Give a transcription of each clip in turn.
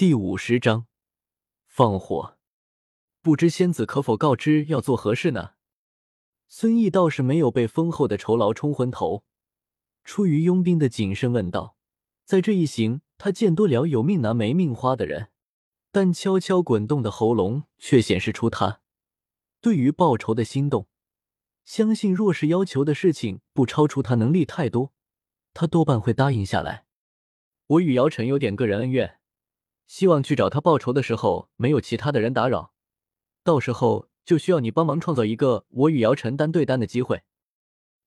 第五十章放火。不知仙子可否告知要做何事呢？孙毅倒是没有被丰厚的酬劳冲昏头，出于佣兵的谨慎问道：“在这一行，他见多了有命拿没命花的人，但悄悄滚动的喉咙却显示出他对于报仇的心动。相信若是要求的事情不超出他能力太多，他多半会答应下来。我与姚晨有点个人恩怨。”希望去找他报仇的时候没有其他的人打扰，到时候就需要你帮忙创造一个我与姚晨单对单的机会。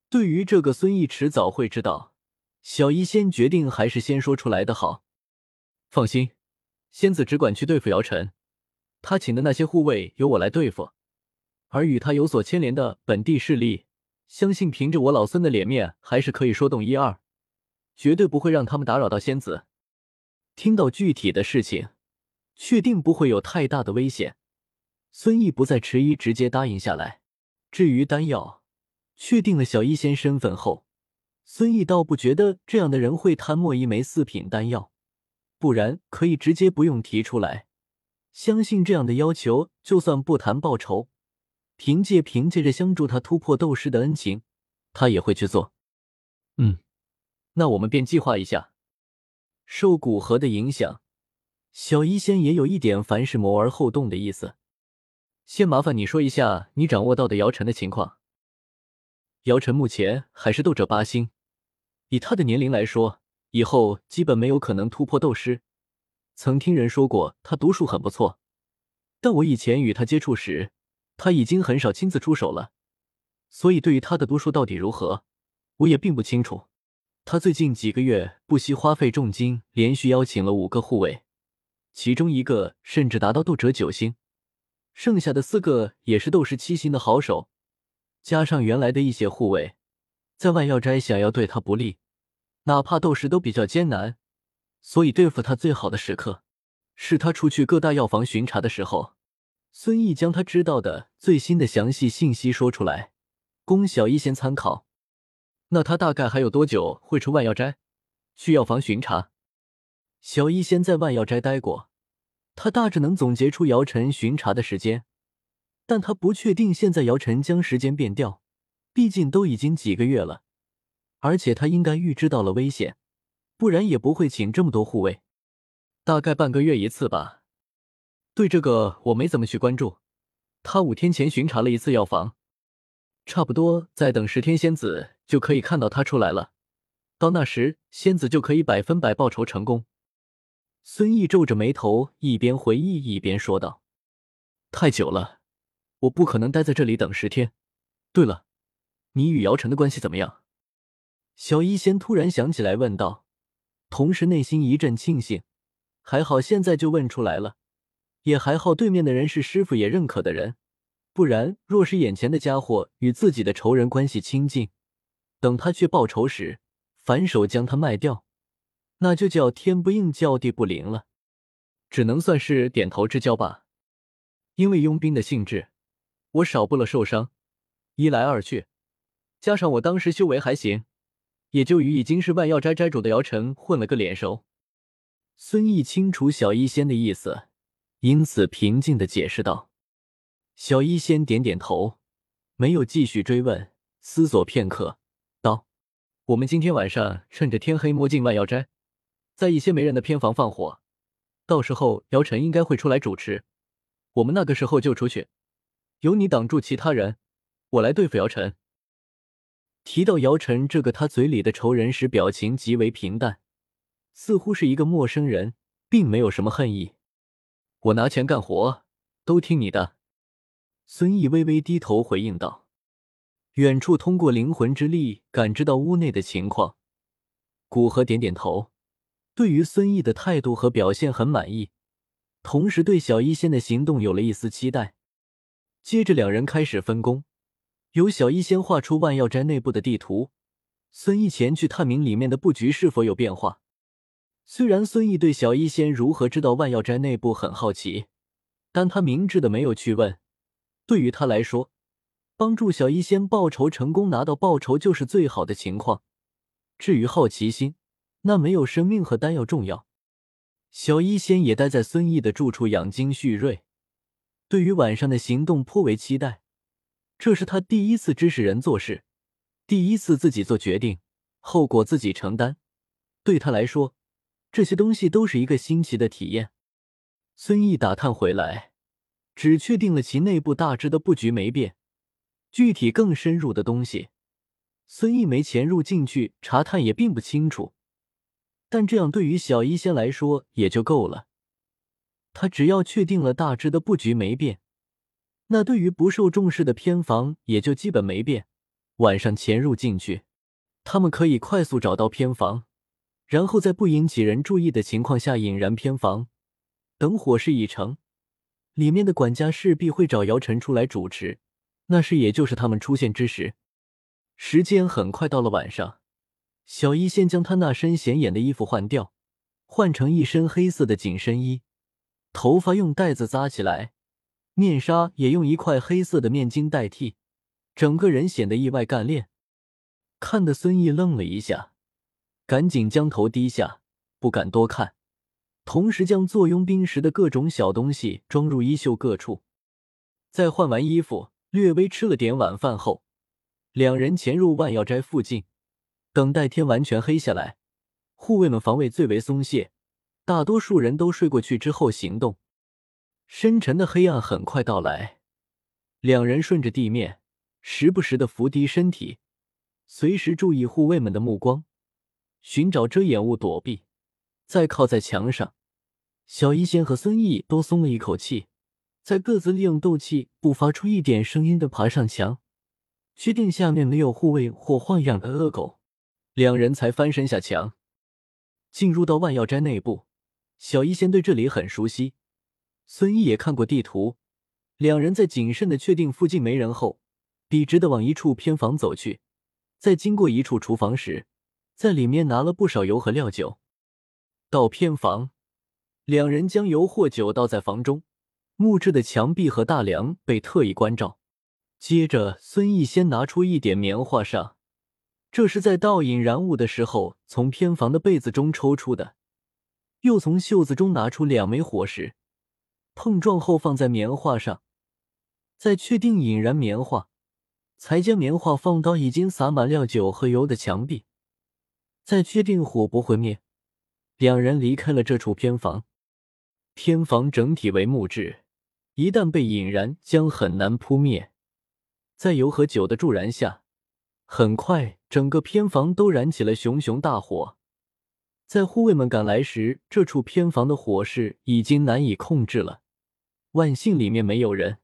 对于这个，孙毅迟早会知道。小医仙决定还是先说出来的好。放心，仙子只管去对付姚晨，他请的那些护卫由我来对付。而与他有所牵连的本地势力，相信凭着我老孙的脸面，还是可以说动一二，绝对不会让他们打扰到仙子。听到具体的事情，确定不会有太大的危险，孙毅不再迟疑，直接答应下来。至于丹药，确定了小医仙身份后，孙毅倒不觉得这样的人会贪墨一枚四品丹药，不然可以直接不用提出来。相信这样的要求，就算不谈报酬，凭借凭借着相助他突破斗师的恩情，他也会去做。嗯，那我们便计划一下。受古河的影响，小医仙也有一点凡事谋而后动的意思。先麻烦你说一下你掌握到的姚晨的情况。姚晨目前还是斗者八星，以他的年龄来说，以后基本没有可能突破斗师。曾听人说过他毒术很不错，但我以前与他接触时，他已经很少亲自出手了，所以对于他的毒术到底如何，我也并不清楚。他最近几个月不惜花费重金，连续邀请了五个护卫，其中一个甚至达到斗者九星，剩下的四个也是斗士七星的好手，加上原来的一些护卫，在万药斋想要对他不利，哪怕斗士都比较艰难。所以对付他最好的时刻，是他出去各大药房巡查的时候。孙毅将他知道的最新的详细信息说出来，供小医仙参考。那他大概还有多久会出万药斋，去药房巡查？小医仙在万药斋待过，他大致能总结出姚晨巡查的时间，但他不确定现在姚晨将时间变调，毕竟都已经几个月了，而且他应该预知到了危险，不然也不会请这么多护卫。大概半个月一次吧。对这个我没怎么去关注。他五天前巡查了一次药房。差不多再等十天，仙子就可以看到他出来了。到那时，仙子就可以百分百报仇成功。孙毅皱着眉头，一边回忆一边说道：“太久了，我不可能待在这里等十天。对了，你与姚晨的关系怎么样？”小医仙突然想起来问道，同时内心一阵庆幸，还好现在就问出来了，也还好对面的人是师傅也认可的人。不然，若是眼前的家伙与自己的仇人关系亲近，等他去报仇时，反手将他卖掉，那就叫天不应，叫地不灵了。只能算是点头之交吧。因为佣兵的性质，我少不了受伤。一来二去，加上我当时修为还行，也就与已经是万药斋斋主的姚晨混了个脸熟。孙毅清楚小医仙的意思，因此平静的解释道。小医仙点点头，没有继续追问，思索片刻，：“我们今天晚上趁着天黑摸进万药斋，在一些没人的偏房放火，到时候姚晨应该会出来主持，我们那个时候就出去，由你挡住其他人，我来对付姚晨。”提到姚晨这个他嘴里的仇人时，表情极为平淡，似乎是一个陌生人，并没有什么恨意。我拿钱干活，都听你的。孙毅微微低头回应道：“远处通过灵魂之力感知到屋内的情况。”古河点点头，对于孙毅的态度和表现很满意，同时对小医仙的行动有了一丝期待。接着，两人开始分工，由小医仙画出万药斋内部的地图，孙毅前去探明里面的布局是否有变化。虽然孙毅对小医仙如何知道万药斋内部很好奇，但他明智的没有去问。对于他来说，帮助小医仙报仇成功拿到报酬就是最好的情况。至于好奇心，那没有生命和丹药重要。小医仙也待在孙毅的住处养精蓄锐，对于晚上的行动颇为期待。这是他第一次指使人做事，第一次自己做决定，后果自己承担。对他来说，这些东西都是一个新奇的体验。孙毅打探回来，只确定了其内部大致的布局没变，具体更深入的东西，孙毅没潜入进去查探，也并不清楚。但这样对于小医仙来说也就够了。他只要确定了大致的布局没变，那对于不受重视的偏房也就基本没变。晚上潜入进去，他们可以快速找到偏房。然后在不引起人注意的情况下引燃偏房，等火势已成，里面的管家势必会找姚晨出来主持，那时也就是他们出现之时。时间很快到了晚上，小一先将他那身显眼的衣服换掉，换成一身黑色的紧身衣，头发用带子扎起来，面纱也用一块黑色的面巾代替，整个人显得意外干练，看得孙毅愣了一下。赶紧将头低下，不敢多看，同时将坐佣兵时的各种小东西装入衣袖各处。在换完衣服，略微吃了点晚饭后，两人潜入万药斋附近，等待天完全黑下来。护卫们防卫最为松懈，大多数人都睡过去之后行动。深沉的黑暗很快到来，两人顺着地面，时不时的伏低身体，随时注意护卫们的目光。寻找遮掩物躲避，再靠在墙上。小医仙和孙毅都松了一口气，在各自利用斗气不发出一点声音的爬上墙，确定下面没有护卫或豢养的恶狗，两人才翻身下墙，进入到万药斋内部。小医仙对这里很熟悉，孙毅也看过地图。两人在谨慎的确定附近没人后，笔直的往一处偏房走去。在经过一处厨房时，在里面拿了不少油和料酒，到偏房，两人将油或酒倒在房中，木质的墙壁和大梁被特意关照。接着，孙毅先拿出一点棉花上，这是在倒引燃物的时候从偏房的被子中抽出的。又从袖子中拿出两枚火石，碰撞后放在棉花上，再确定引燃棉花，才将棉花放到已经洒满料酒和油的墙壁。再确定火不会灭，两人离开了这处偏房。偏房整体为木质，一旦被引燃，将很难扑灭。在油和酒的助燃下，很快整个偏房都燃起了熊熊大火。在护卫们赶来时，这处偏房的火势已经难以控制了。万幸里面没有人。